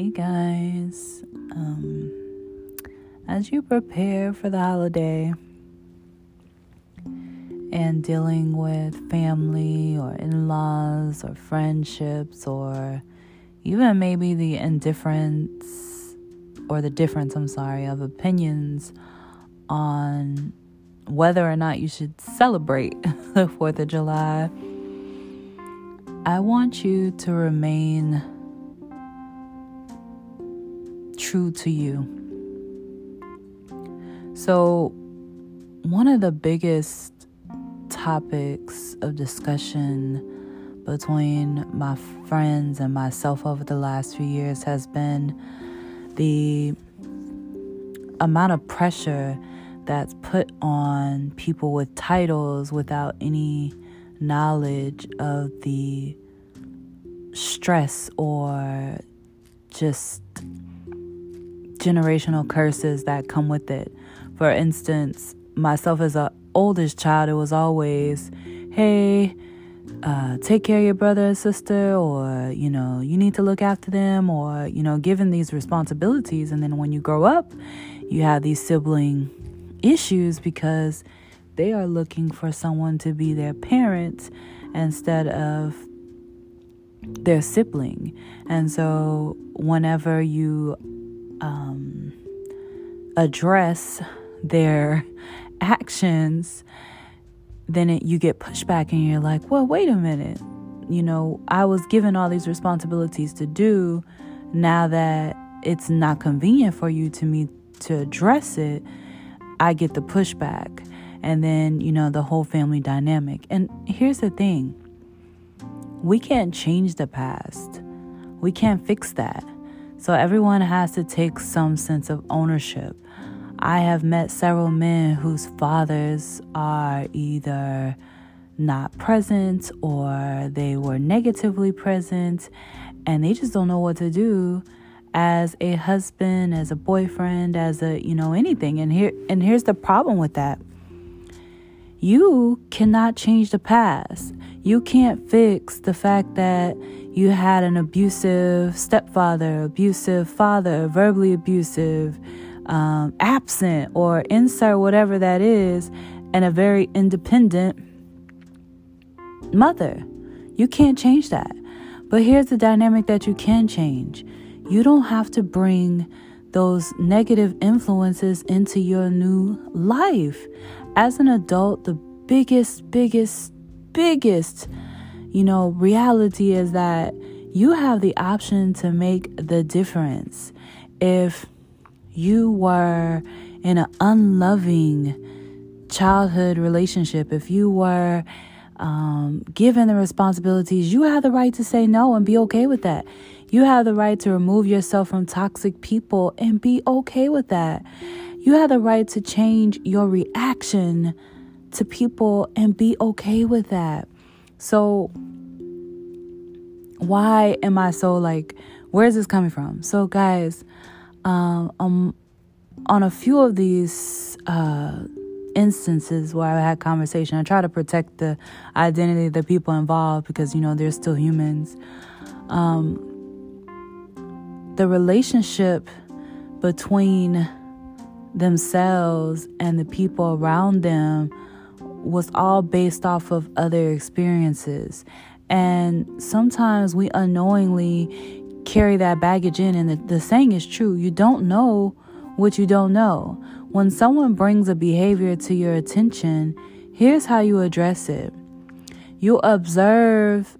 Hey guys, um, as you prepare for the holiday and dealing with family or in laws or friendships or even maybe the indifference or the difference, I'm sorry, of opinions on whether or not you should celebrate the 4th of July, I want you to remain true to you. So, one of the biggest topics of discussion between my friends and myself over the last few years has been the amount of pressure that's put on people with titles without any knowledge of the stress or just generational curses that come with it. For instance, myself as a oldest child, it was always, hey, uh, take care of your brother and sister, or, you know, you need to look after them, or, you know, given these responsibilities. And then when you grow up, you have these sibling issues because they are looking for someone to be their parent instead of their sibling. And so, whenever you um, address their actions, then it, you get pushback and you're like, well, wait a minute. You know, I was given all these responsibilities to do. Now that it's not convenient for you to me to address it, I get the pushback. And then, you know, the whole family dynamic. And here's the thing we can't change the past, we can't fix that. So everyone has to take some sense of ownership. I have met several men whose fathers are either not present or they were negatively present and they just don't know what to do as a husband, as a boyfriend, as a, you know, anything. And here and here's the problem with that. You cannot change the past. You can't fix the fact that you had an abusive stepfather, abusive father, verbally abusive, um, absent, or insert whatever that is, and a very independent mother. You can't change that. But here's the dynamic that you can change you don't have to bring those negative influences into your new life. As an adult, the biggest, biggest, biggest you know, reality is that you have the option to make the difference. If you were in an unloving childhood relationship, if you were um, given the responsibilities, you have the right to say no and be okay with that. You have the right to remove yourself from toxic people and be okay with that. You have the right to change your reaction to people and be okay with that. So, why am I so like, where's this coming from? So, guys, um, um on a few of these uh, instances where I had conversation, I try to protect the identity of the people involved because you know they're still humans. Um, the relationship between themselves and the people around them was all based off of other experiences. And sometimes we unknowingly carry that baggage in. And the, the saying is true you don't know what you don't know. When someone brings a behavior to your attention, here's how you address it you observe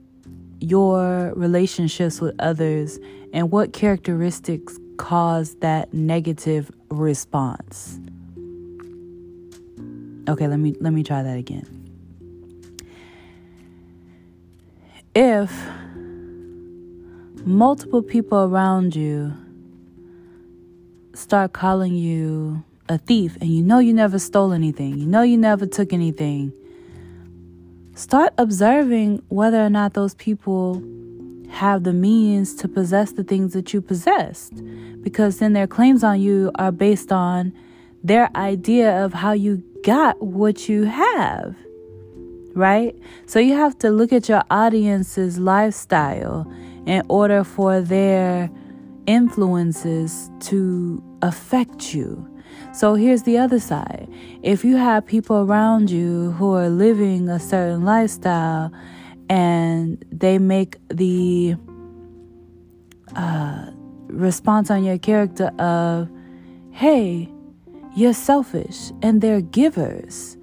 your relationships with others and what characteristics cause that negative response. Okay, let me let me try that again. If multiple people around you start calling you a thief and you know you never stole anything, you know you never took anything, start observing whether or not those people have the means to possess the things that you possessed because then their claims on you are based on their idea of how you got what you have, right? So you have to look at your audience's lifestyle in order for their, influences to affect you. So here's the other side. If you have people around you who are living a certain lifestyle and they make the uh, response on your character of, hey, you're selfish, and they're givers,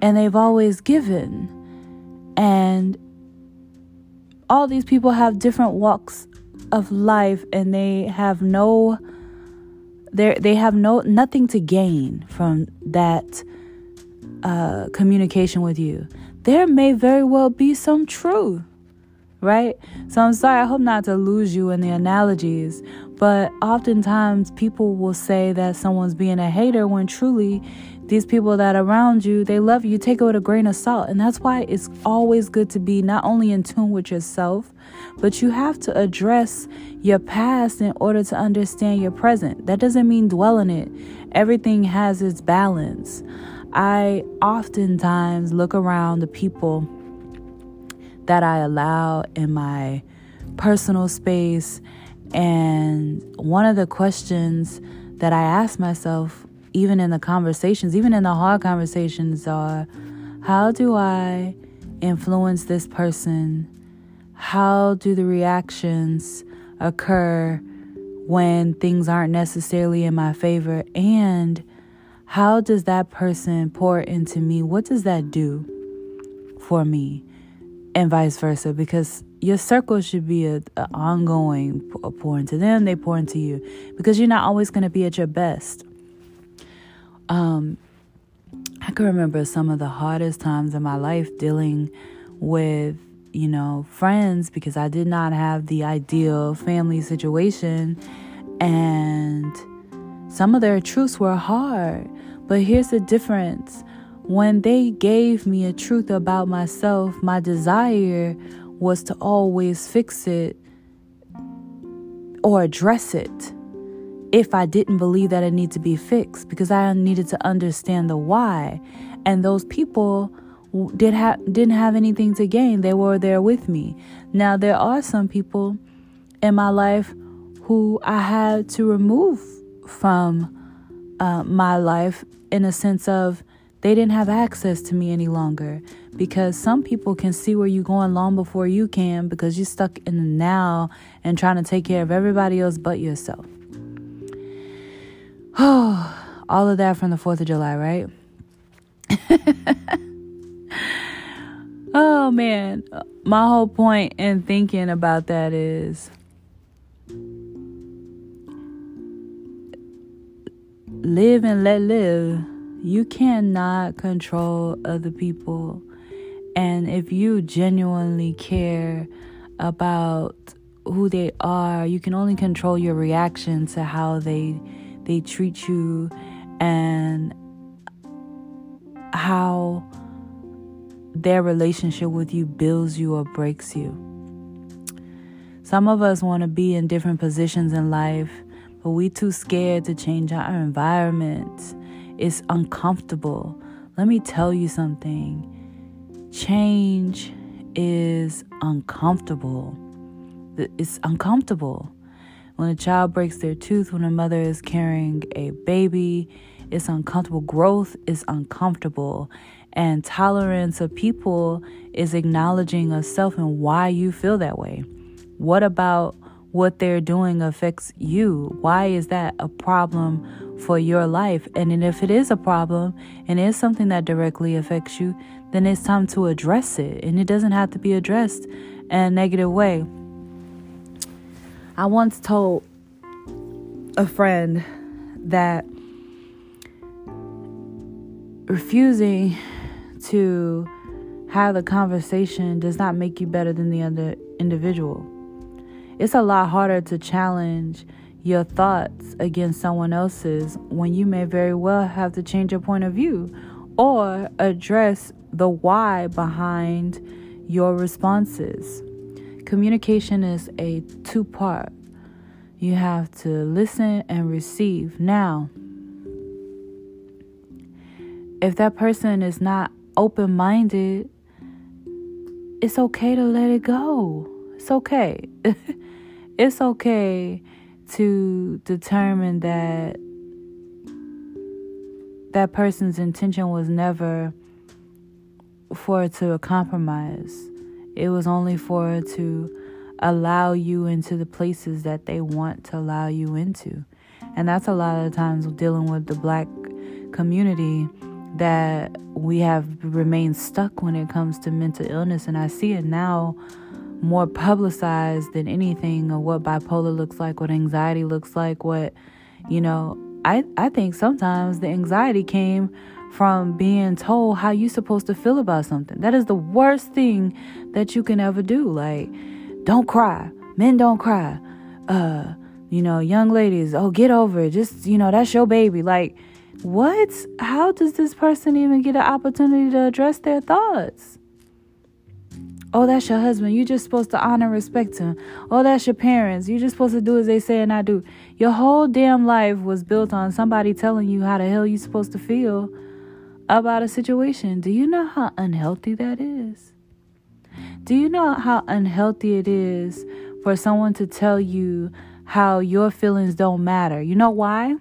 and they've always given, and all these people have different walks of life, and they have no they they have no nothing to gain from that uh, communication with you. There may very well be some truth, right? So I'm sorry. I hope not to lose you in the analogies, but oftentimes people will say that someone's being a hater when truly these people that are around you, they love you. Take it with a grain of salt. And that's why it's always good to be not only in tune with yourself, but you have to address your past in order to understand your present. That doesn't mean dwell in it. Everything has its balance. I oftentimes look around the people that I allow in my personal space. And one of the questions that I ask myself even in the conversations, even in the hard conversations, are how do I influence this person? How do the reactions occur when things aren't necessarily in my favor? And how does that person pour into me? What does that do for me? And vice versa, because your circle should be a, a ongoing pour into them, they pour into you, because you're not always going to be at your best. Um, I can remember some of the hardest times in my life dealing with, you know, friends because I did not have the ideal family situation. And some of their truths were hard. But here's the difference when they gave me a truth about myself, my desire was to always fix it or address it if I didn't believe that it needed to be fixed because I needed to understand the why. And those people did have didn't have anything to gain. They were there with me. Now there are some people in my life who I had to remove from uh, my life in a sense of they didn't have access to me any longer because some people can see where you're going long before you can because you're stuck in the now and trying to take care of everybody else but yourself. Oh, all of that from the 4th of July, right? oh man, my whole point in thinking about that is live and let live. You cannot control other people. And if you genuinely care about who they are, you can only control your reaction to how they they treat you and how their relationship with you builds you or breaks you. Some of us want to be in different positions in life, but we too scared to change our environment. It's uncomfortable. Let me tell you something. Change is uncomfortable. It's uncomfortable. When a child breaks their tooth, when a mother is carrying a baby, it's uncomfortable. Growth is uncomfortable. And tolerance of people is acknowledging of self and why you feel that way. What about what they're doing affects you? Why is that a problem for your life? And if it is a problem and it's something that directly affects you, then it's time to address it. And it doesn't have to be addressed in a negative way. I once told a friend that refusing to have the conversation does not make you better than the other individual. It's a lot harder to challenge your thoughts against someone else's when you may very well have to change your point of view or address the why behind your responses. Communication is a two part. You have to listen and receive. Now, if that person is not open minded, it's okay to let it go. It's okay. it's okay to determine that that person's intention was never for it to compromise. It was only for to allow you into the places that they want to allow you into. And that's a lot of times dealing with the black community that we have remained stuck when it comes to mental illness. And I see it now more publicized than anything of what bipolar looks like, what anxiety looks like, what, you know, I, I think sometimes the anxiety came from being told how you're supposed to feel about something. That is the worst thing that you can ever do. Like, don't cry. Men don't cry. Uh, you know, young ladies, oh, get over it. Just, you know, that's your baby. Like, what? How does this person even get an opportunity to address their thoughts? Oh, that's your husband. You're just supposed to honor and respect him. Oh, that's your parents. You're just supposed to do as they say and I do. Your whole damn life was built on somebody telling you how the hell you're supposed to feel about a situation. Do you know how unhealthy that is? Do you know how unhealthy it is for someone to tell you how your feelings don't matter? You know why?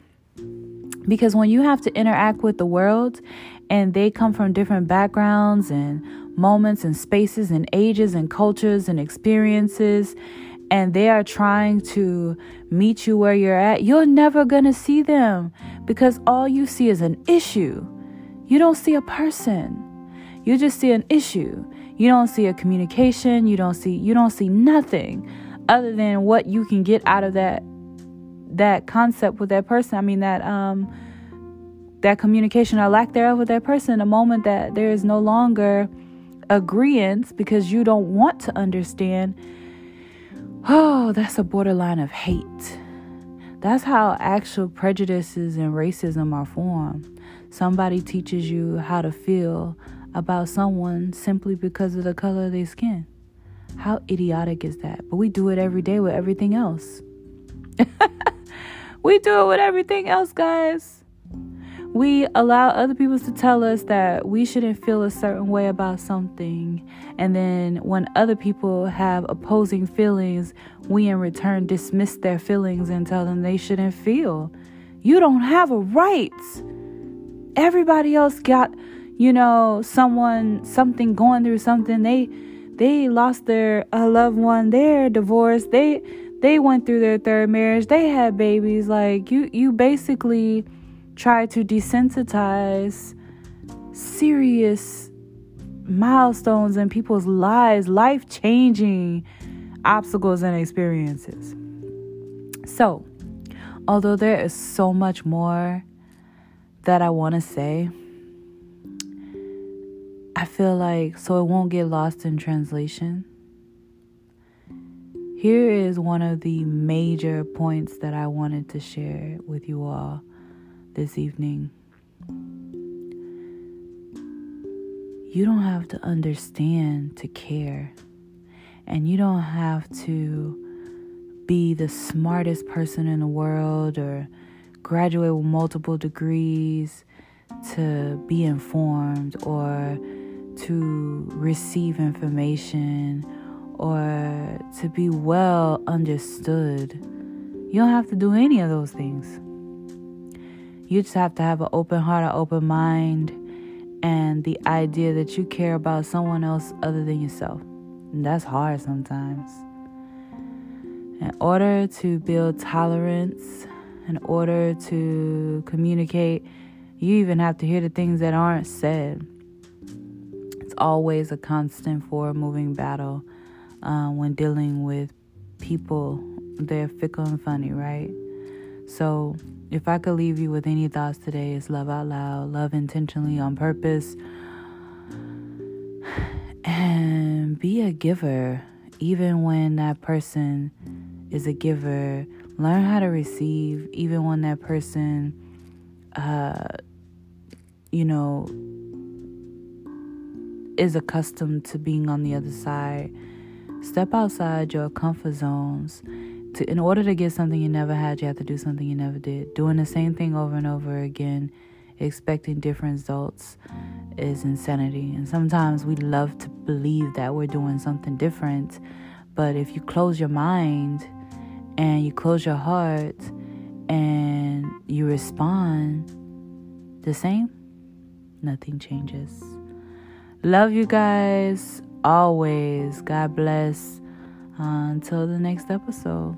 Because when you have to interact with the world and they come from different backgrounds and moments and spaces and ages and cultures and experiences, and they are trying to meet you where you're at, you're never to see them because all you see is an issue. You don't see a person. You just see an issue. You don't see a communication, you don't see you don't see nothing other than what you can get out of that that concept with that person. I mean that um that communication or lack thereof with that person, the moment that there is no longer agreement because you don't want to understand, oh, that's a borderline of hate. That's how actual prejudices and racism are formed. Somebody teaches you how to feel about someone simply because of the color of their skin. How idiotic is that? But we do it every day with everything else. we do it with everything else, guys. We allow other people to tell us that we shouldn't feel a certain way about something. And then when other people have opposing feelings, we in return dismiss their feelings and tell them they shouldn't feel. You don't have a right everybody else got you know someone something going through something. They they lost their a loved one they're divorced. They they went through their third marriage. They had babies. Like you you basically try to desensitize serious milestones in people's lives life changing obstacles and experiences. So although there is so much more that I want to say. I feel like so it won't get lost in translation. Here is one of the major points that I wanted to share with you all this evening. You don't have to understand to care, and you don't have to be the smartest person in the world or graduate with multiple degrees to be informed or to receive information or to be well understood. You don't have to do any of those things. You just have to have an open heart, an open mind, and the idea that you care about someone else other than yourself. And that's hard sometimes. In order to build tolerance in order to communicate, you even have to hear the things that aren't said. It's always a constant forward moving battle uh, when dealing with people. They're fickle and funny, right? So, if I could leave you with any thoughts today, it's love out loud, love intentionally on purpose, and be a giver, even when that person is a giver learn how to receive even when that person uh you know is accustomed to being on the other side. Step outside your comfort zones to in order to get something you never had you have to do something you never did. Doing the same thing over and over again expecting different results is insanity. And sometimes we love to believe that we're doing something different but if you close your mind and you close your heart and you respond the same, nothing changes. Love you guys always. God bless. Uh, until the next episode.